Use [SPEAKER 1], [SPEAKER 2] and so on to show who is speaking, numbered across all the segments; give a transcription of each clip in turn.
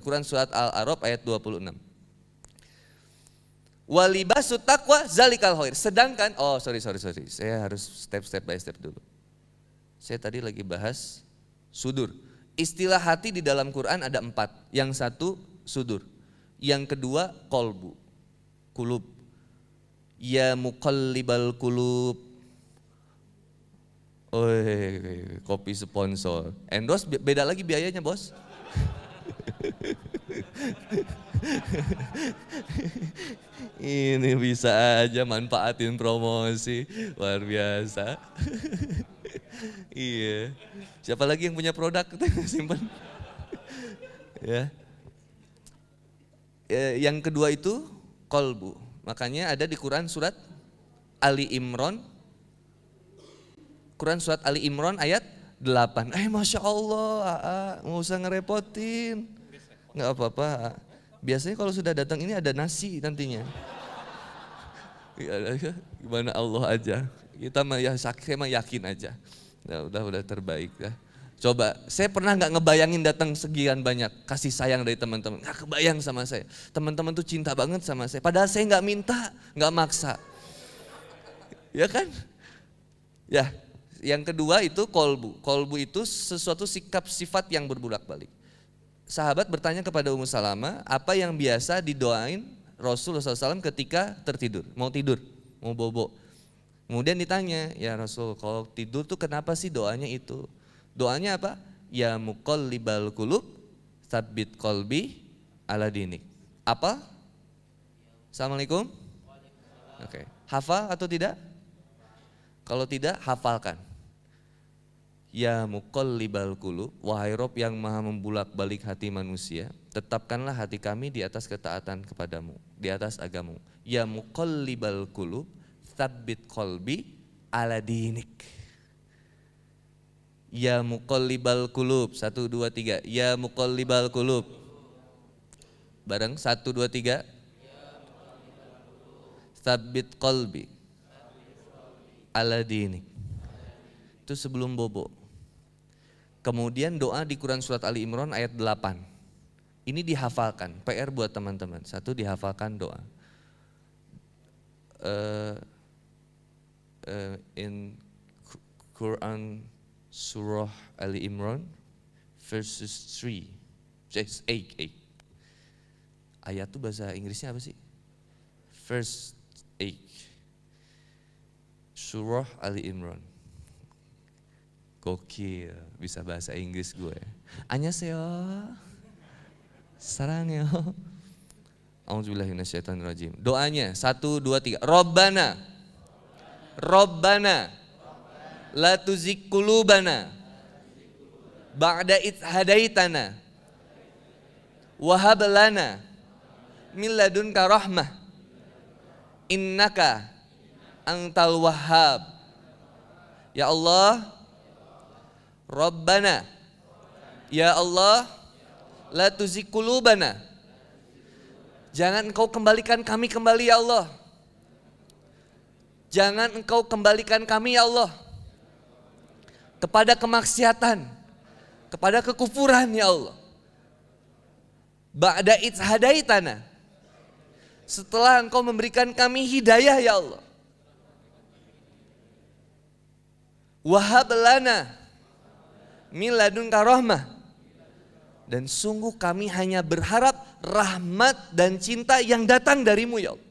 [SPEAKER 1] Quran surat Al-A'raf ayat 26. Walibasu taqwa zalikal khair. Sedangkan oh sorry sorry sorry, saya harus step step by step dulu. Saya tadi lagi bahas sudur. Istilah hati di dalam Quran ada empat. Yang satu sudur. Yang kedua kolbu, kulub. Ya muqallibal kulub. Oh, kopi sponsor. Endorse beda lagi biayanya bos. Ini bisa aja manfaatin promosi, luar biasa. iya. Siapa lagi yang punya produk simpan? ya. Yang kedua itu kolbu. Makanya ada di Quran surat Ali Imran. Quran surat Ali Imran ayat 8. Eh Masya Allah, nggak usah ngerepotin. Nggak apa-apa. Biasanya kalau sudah datang ini ada nasi nantinya. Iya, gimana Allah aja. Kita mah ya saya mah yakin aja. Ya, udah udah terbaik ya. Coba, saya pernah nggak ngebayangin datang sekian banyak kasih sayang dari teman-teman. Nggak kebayang sama saya. Teman-teman tuh cinta banget sama saya. Padahal saya nggak minta, nggak maksa. Ya kan? Ya, yang kedua itu kolbu. Kolbu itu sesuatu sikap sifat yang berbulak-balik. Sahabat bertanya kepada Ummu Salama, apa yang biasa didoain Rasulullah SAW ketika tertidur, mau tidur, mau bobo. Kemudian ditanya, ya Rasul, kalau tidur tuh kenapa sih doanya itu? Doanya apa? Ya libal kulub, sabit kolbi ala dinik. Apa? Assalamualaikum? Oke, okay. hafal atau tidak? Kalau tidak, hafalkan. Ya libal kulub, wahai Rob yang maha membulak balik hati manusia, tetapkanlah hati kami di atas ketaatan kepadamu, di atas agamu. Ya libal kulub, thabbit kolbi ala dinik. Ya libal kulub, satu dua tiga. Ya libal kulub. Bareng, satu dua tiga. Thabbit kolbi ala dinik. Itu sebelum bobo. Kemudian doa di Quran Surat Ali Imran ayat 8. Ini dihafalkan, PR buat teman-teman. Satu dihafalkan doa. Uh, uh, in Quran Surah Ali Imran verses 3, 8, 8. Ayat itu bahasa Inggrisnya apa sih? Verse 8. Surah Ali Imran. Gokil, bisa bahasa Inggris gue. Annyeonghaseyo. Sarangyo. Auzubillahiminasyaitonirrajim. Doanya, satu, dua, tiga. Robbana. Robbana. La tuzik kulubana. Ba'da it hadaitana. Wahab lana. Min ladunka rahmah. Innaka antal wahhab. Ya Allah, Rabbana. Ya Allah La tuzikulubana Jangan engkau kembalikan kami kembali ya Allah. Jangan engkau kembalikan kami ya Allah Kepada kemaksiatan Kepada kekufuran ya Allah. Ba'da hadaitana. Setelah engkau memberikan kami hidayah ya Allah. Wahab lana miladunka rahmah. Dan sungguh kami hanya berharap rahmat dan cinta yang datang darimu ya Allah.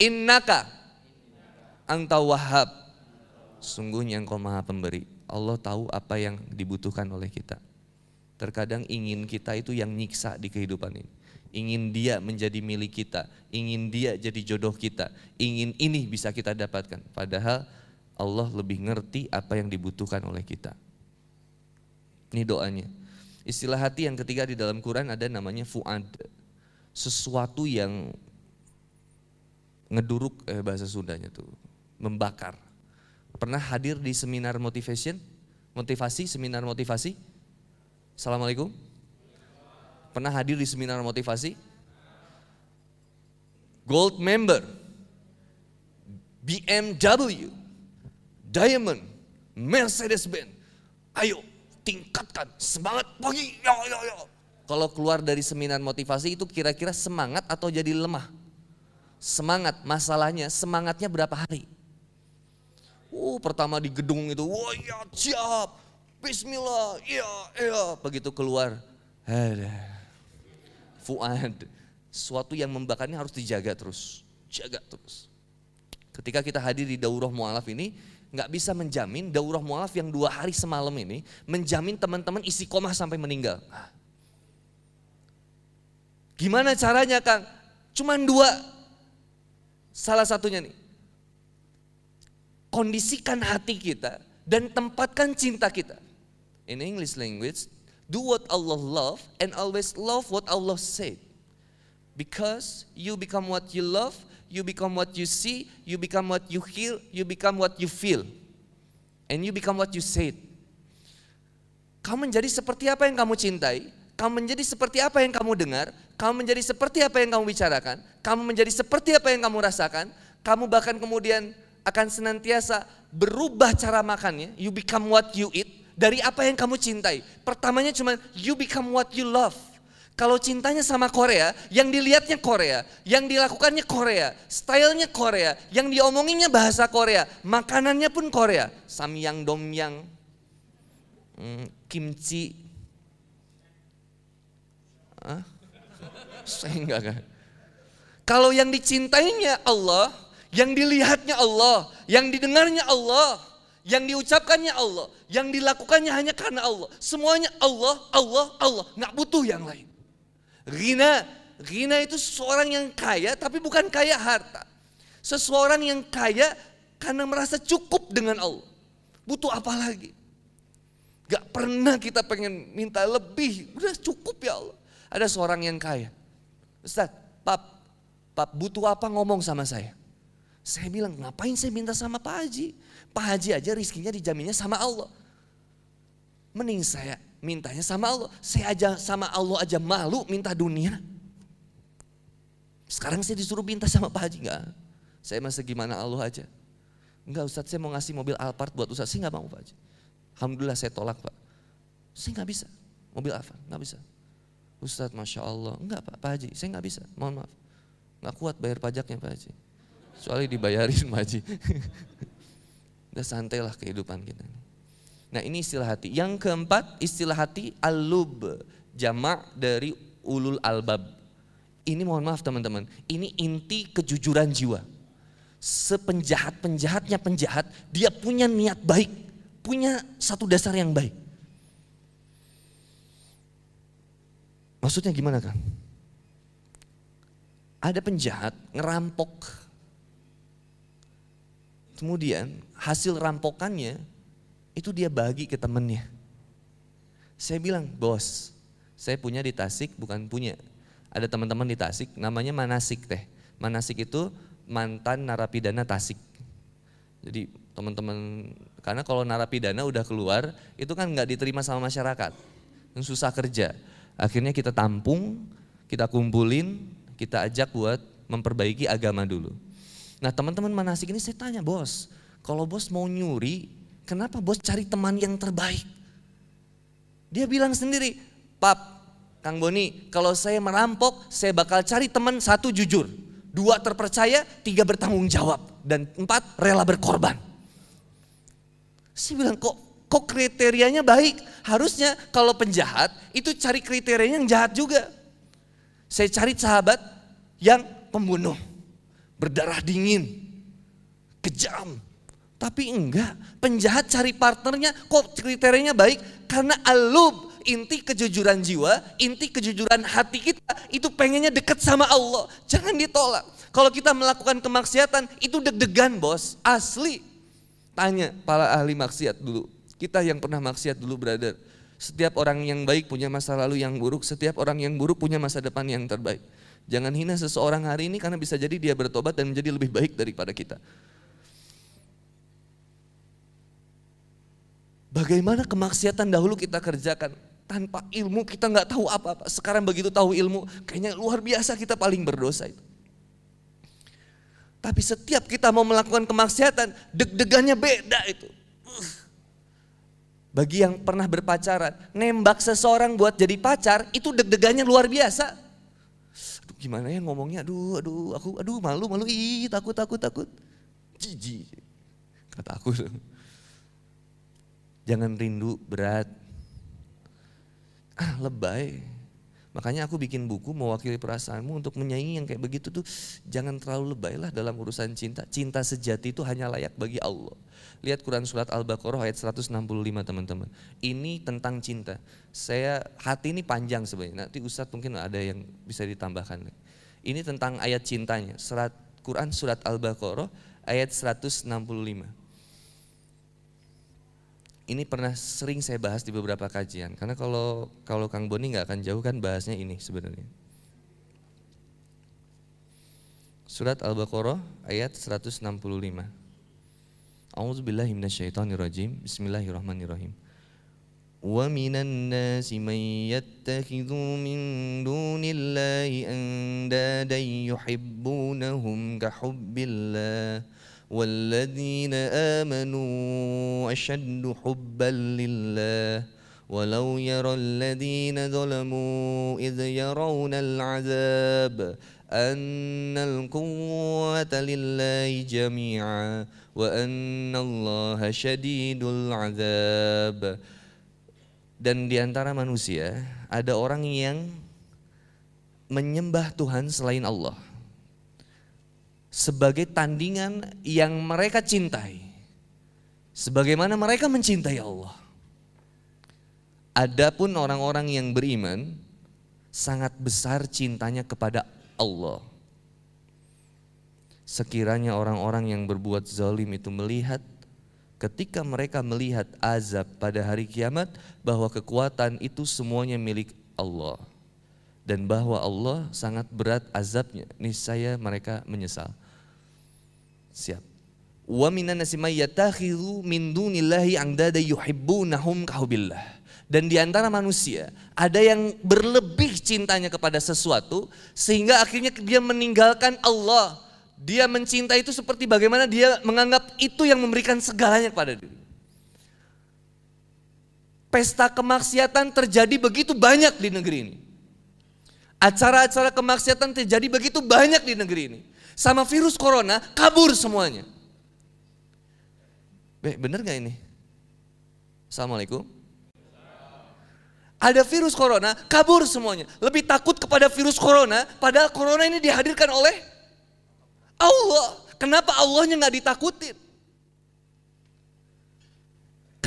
[SPEAKER 1] Innaka anta wahab. Sungguhnya engkau maha pemberi. Allah tahu apa yang dibutuhkan oleh kita. Terkadang ingin kita itu yang nyiksa di kehidupan ini. Ingin dia menjadi milik kita. Ingin dia jadi jodoh kita. Ingin ini bisa kita dapatkan. Padahal Allah lebih ngerti apa yang dibutuhkan oleh kita. Ini doanya. Istilah hati yang ketiga di dalam Quran ada namanya fuad. Sesuatu yang ngeduruk eh, bahasa Sundanya tuh, membakar. Pernah hadir di seminar motivation? Motivasi, seminar motivasi? Assalamualaikum. Pernah hadir di seminar motivasi? Gold member, BMW, Diamond, Mercedes-Benz. Ayo tingkatkan semangat pagi. Ya, ya, ya. kalau keluar dari seminar motivasi itu kira-kira semangat atau jadi lemah? Semangat, masalahnya semangatnya berapa hari? Uh, pertama di gedung itu, wah ya siap, bismillah, iya, iya. Begitu keluar, ada, fuad, suatu yang membakarnya harus dijaga terus, jaga terus. Ketika kita hadir di daurah mualaf ini, nggak bisa menjamin daurah mualaf yang dua hari semalam ini menjamin teman-teman isi koma sampai meninggal. Nah. Gimana caranya Kang? Cuman dua. Salah satunya nih. Kondisikan hati kita dan tempatkan cinta kita. In English language, do what Allah love and always love what Allah said. Because you become what you love, you become what you see, you become what you hear, you become what you feel. And you become what you said. Kamu menjadi seperti apa yang kamu cintai, kamu menjadi seperti apa yang kamu dengar, kamu menjadi seperti apa yang kamu bicarakan, kamu menjadi seperti apa yang kamu rasakan, kamu bahkan kemudian akan senantiasa berubah cara makannya, you become what you eat, dari apa yang kamu cintai. Pertamanya cuma you become what you love. Kalau cintanya sama Korea, yang dilihatnya Korea, yang dilakukannya Korea, stylenya Korea, yang diomonginnya bahasa Korea, makanannya pun Korea. Samyang, domyang, hmm, kimchi. Hah? Saya enggak kan. Kalau yang dicintainya Allah, yang dilihatnya Allah, yang didengarnya Allah, yang diucapkannya Allah, yang dilakukannya hanya karena Allah. Semuanya Allah, Allah, Allah, nggak butuh yang lain. Rina, Rina itu seseorang yang kaya tapi bukan kaya harta. Seseorang yang kaya karena merasa cukup dengan Allah. Butuh apa lagi? Gak pernah kita pengen minta lebih, udah cukup ya Allah. Ada seorang yang kaya. Ustaz, pap, pap butuh apa ngomong sama saya? Saya bilang, ngapain saya minta sama Pak Haji? Pak Haji aja rizkinya dijaminnya sama Allah. Mending saya mintanya sama Allah. Saya aja sama Allah aja malu minta dunia. Sekarang saya disuruh minta sama Pak Haji. Enggak, saya masih gimana Allah aja. Enggak Ustaz saya mau ngasih mobil Alphard buat Ustaz. Saya enggak mau Pak Haji. Alhamdulillah saya tolak Pak. Saya enggak bisa. Mobil Alphard, enggak bisa. Ustaz Masya Allah. Enggak Pak, Pak Haji saya enggak bisa. Mohon maaf. Enggak kuat bayar pajaknya Pak Haji. Soalnya dibayarin Pak Haji. Udah santailah kehidupan kita. Nah ini istilah hati. Yang keempat istilah hati alub jamak dari ulul albab. Ini mohon maaf teman-teman, ini inti kejujuran jiwa. Sepenjahat-penjahatnya penjahat, dia punya niat baik, punya satu dasar yang baik. Maksudnya gimana kan? Ada penjahat ngerampok. Kemudian hasil rampokannya itu dia bagi ke temennya. Saya bilang, bos, saya punya di Tasik, bukan punya. Ada teman-teman di Tasik, namanya Manasik teh. Manasik itu mantan narapidana Tasik. Jadi teman-teman, karena kalau narapidana udah keluar, itu kan nggak diterima sama masyarakat. Yang susah kerja. Akhirnya kita tampung, kita kumpulin, kita ajak buat memperbaiki agama dulu. Nah teman-teman Manasik ini saya tanya, bos, kalau bos mau nyuri, Kenapa bos cari teman yang terbaik? Dia bilang sendiri, Pap, Kang Boni, kalau saya merampok, saya bakal cari teman satu jujur, dua terpercaya, tiga bertanggung jawab, dan empat rela berkorban. Saya bilang, kok kok kriterianya baik? Harusnya kalau penjahat itu cari kriterianya yang jahat juga. Saya cari sahabat yang pembunuh, berdarah dingin, kejam, tapi enggak, penjahat cari partnernya kok kriterianya baik? Karena alub, inti kejujuran jiwa, inti kejujuran hati kita itu pengennya dekat sama Allah. Jangan ditolak. Kalau kita melakukan kemaksiatan itu deg-degan bos, asli. Tanya para ahli maksiat dulu. Kita yang pernah maksiat dulu brother. Setiap orang yang baik punya masa lalu yang buruk, setiap orang yang buruk punya masa depan yang terbaik. Jangan hina seseorang hari ini karena bisa jadi dia bertobat dan menjadi lebih baik daripada kita. Bagaimana kemaksiatan dahulu kita kerjakan tanpa ilmu kita nggak tahu apa-apa. Sekarang begitu tahu ilmu, kayaknya luar biasa kita paling berdosa itu. Tapi setiap kita mau melakukan kemaksiatan, deg-degannya beda itu. Bagi yang pernah berpacaran, nembak seseorang buat jadi pacar itu deg-degannya luar biasa. Aduh, gimana ya ngomongnya? Aduh, aduh, aku, aduh malu, malu, ih takut, takut, takut. Jiji, kata aku. Jangan rindu berat. Ah, lebay. Makanya aku bikin buku mewakili perasaanmu untuk menyayangi yang kayak begitu tuh jangan terlalu lebay lah dalam urusan cinta. Cinta sejati itu hanya layak bagi Allah. Lihat Quran surat Al-Baqarah ayat 165 teman-teman. Ini tentang cinta. Saya hati ini panjang sebenarnya. Nanti Ustadz mungkin ada yang bisa ditambahkan. Ini tentang ayat cintanya. Surat Quran surat Al-Baqarah ayat 165 ini pernah sering saya bahas di beberapa kajian. Karena kalau kalau Kang Boni nggak akan jauh kan bahasnya ini sebenarnya. Surat Al-Baqarah ayat 165. A'udzubillahi minasyaitonirrajim. Bismillahirrahmanirrahim. Wa minan nasi man yattakhidhu min dunillahi andadan yuhibbunahum ka hubbillah. والذين آمنوا أشد حبا لله ولو يرى الذين ظلموا إذ يرون العذاب أن القوة لله جميعا وأن الله شديد العذاب dan di antara manusia ada orang yang menyembah Tuhan selain Allah sebagai tandingan yang mereka cintai. Sebagaimana mereka mencintai Allah. Adapun orang-orang yang beriman sangat besar cintanya kepada Allah. Sekiranya orang-orang yang berbuat zalim itu melihat ketika mereka melihat azab pada hari kiamat bahwa kekuatan itu semuanya milik Allah dan bahwa Allah sangat berat azabnya, niscaya mereka menyesal. Siap. Wa minan nasi yattakhidhu min dunillahi andada yuhibbunahum kahubillah. Dan di antara manusia ada yang berlebih cintanya kepada sesuatu sehingga akhirnya dia meninggalkan Allah. Dia mencintai itu seperti bagaimana dia menganggap itu yang memberikan segalanya kepada diri. Pesta kemaksiatan terjadi begitu banyak di negeri ini. Acara-acara kemaksiatan terjadi begitu banyak di negeri ini. Sama virus corona kabur semuanya. Be, bener gak ini? Assalamualaikum. Ada virus corona, kabur semuanya. Lebih takut kepada virus corona, padahal corona ini dihadirkan oleh Allah. Kenapa Allahnya nggak ditakutin?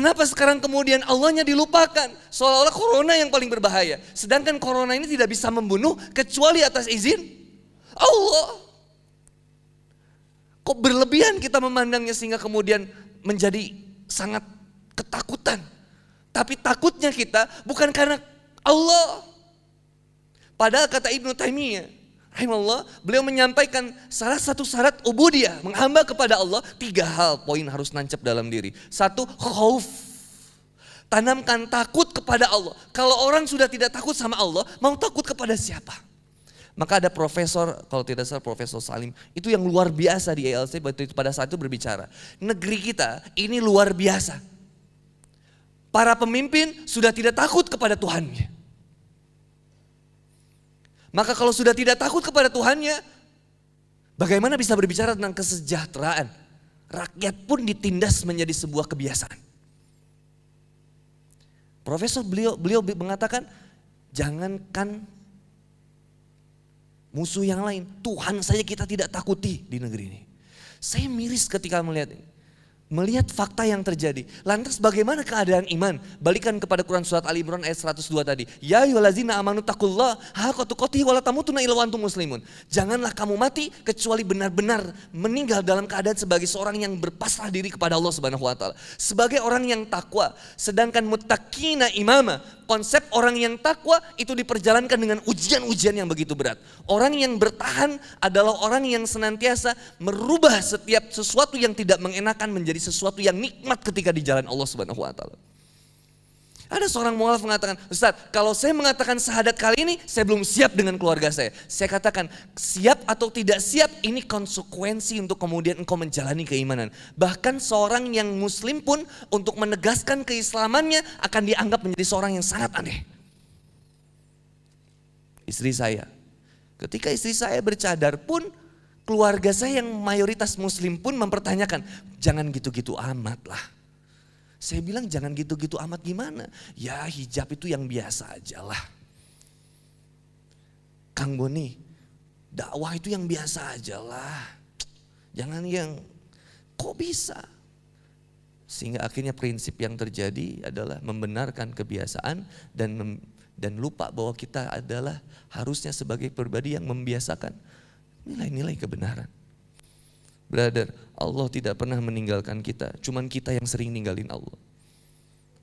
[SPEAKER 1] Kenapa sekarang kemudian Allahnya dilupakan? Seolah-olah corona yang paling berbahaya. Sedangkan corona ini tidak bisa membunuh kecuali atas izin Allah. Kok berlebihan kita memandangnya sehingga kemudian menjadi sangat ketakutan. Tapi takutnya kita bukan karena Allah. Padahal kata Ibnu Taimiyah, rahimahullah, beliau menyampaikan salah satu syarat ubudiyah, menghamba kepada Allah, tiga hal poin harus nancap dalam diri. Satu, khauf. Tanamkan takut kepada Allah. Kalau orang sudah tidak takut sama Allah, mau takut kepada siapa? Maka ada profesor, kalau tidak salah profesor Salim, itu yang luar biasa di ELC pada saat itu berbicara. Negeri kita ini luar biasa. Para pemimpin sudah tidak takut kepada Tuhannya. Maka kalau sudah tidak takut kepada Tuhannya, bagaimana bisa berbicara tentang kesejahteraan? Rakyat pun ditindas menjadi sebuah kebiasaan. Profesor beliau beliau mengatakan, jangankan musuh yang lain, Tuhan saja kita tidak takuti di negeri ini. Saya miris ketika melihat ini melihat fakta yang terjadi. Lantas bagaimana keadaan iman? Balikan kepada Quran surat Ali Imran ayat 102 tadi. Ya ayyuhallazina amanu taqullah haqqa muslimun. Janganlah kamu mati kecuali benar-benar meninggal dalam keadaan sebagai seorang yang berpasrah diri kepada Allah Subhanahu wa taala. Sebagai orang yang takwa, sedangkan muttaqina imama, konsep orang yang takwa itu diperjalankan dengan ujian-ujian yang begitu berat. Orang yang bertahan adalah orang yang senantiasa merubah setiap sesuatu yang tidak mengenakan menjadi sesuatu yang nikmat ketika di jalan Allah Subhanahu wa taala. Ada seorang mualaf mengatakan, Ustaz, kalau saya mengatakan syahadat kali ini, saya belum siap dengan keluarga saya. Saya katakan, siap atau tidak siap, ini konsekuensi untuk kemudian engkau menjalani keimanan. Bahkan seorang yang muslim pun untuk menegaskan keislamannya akan dianggap menjadi seorang yang sangat aneh. Istri saya, ketika istri saya bercadar pun, keluarga saya yang mayoritas muslim pun mempertanyakan, jangan gitu-gitu amat lah saya bilang jangan gitu-gitu amat gimana. Ya hijab itu yang biasa aja lah. Kang Boni, dakwah itu yang biasa aja lah. Jangan yang kok bisa. Sehingga akhirnya prinsip yang terjadi adalah membenarkan kebiasaan dan dan lupa bahwa kita adalah harusnya sebagai pribadi yang membiasakan nilai-nilai kebenaran. Brother, Allah tidak pernah meninggalkan kita. Cuman kita yang sering ninggalin Allah.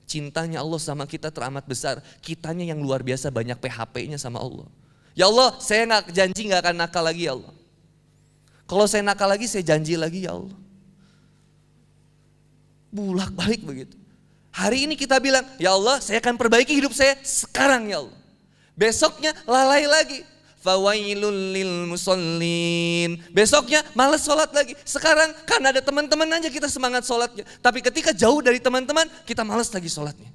[SPEAKER 1] Cintanya Allah sama kita teramat besar. Kitanya yang luar biasa banyak PHP-nya sama Allah. Ya Allah, saya nggak janji nggak akan nakal lagi ya Allah. Kalau saya nakal lagi, saya janji lagi ya Allah. Bulak balik begitu. Hari ini kita bilang, ya Allah saya akan perbaiki hidup saya sekarang ya Allah. Besoknya lalai lagi fawailul lil musallin. Besoknya males sholat lagi. Sekarang kan ada teman-teman aja kita semangat sholatnya. Tapi ketika jauh dari teman-teman kita males lagi sholatnya.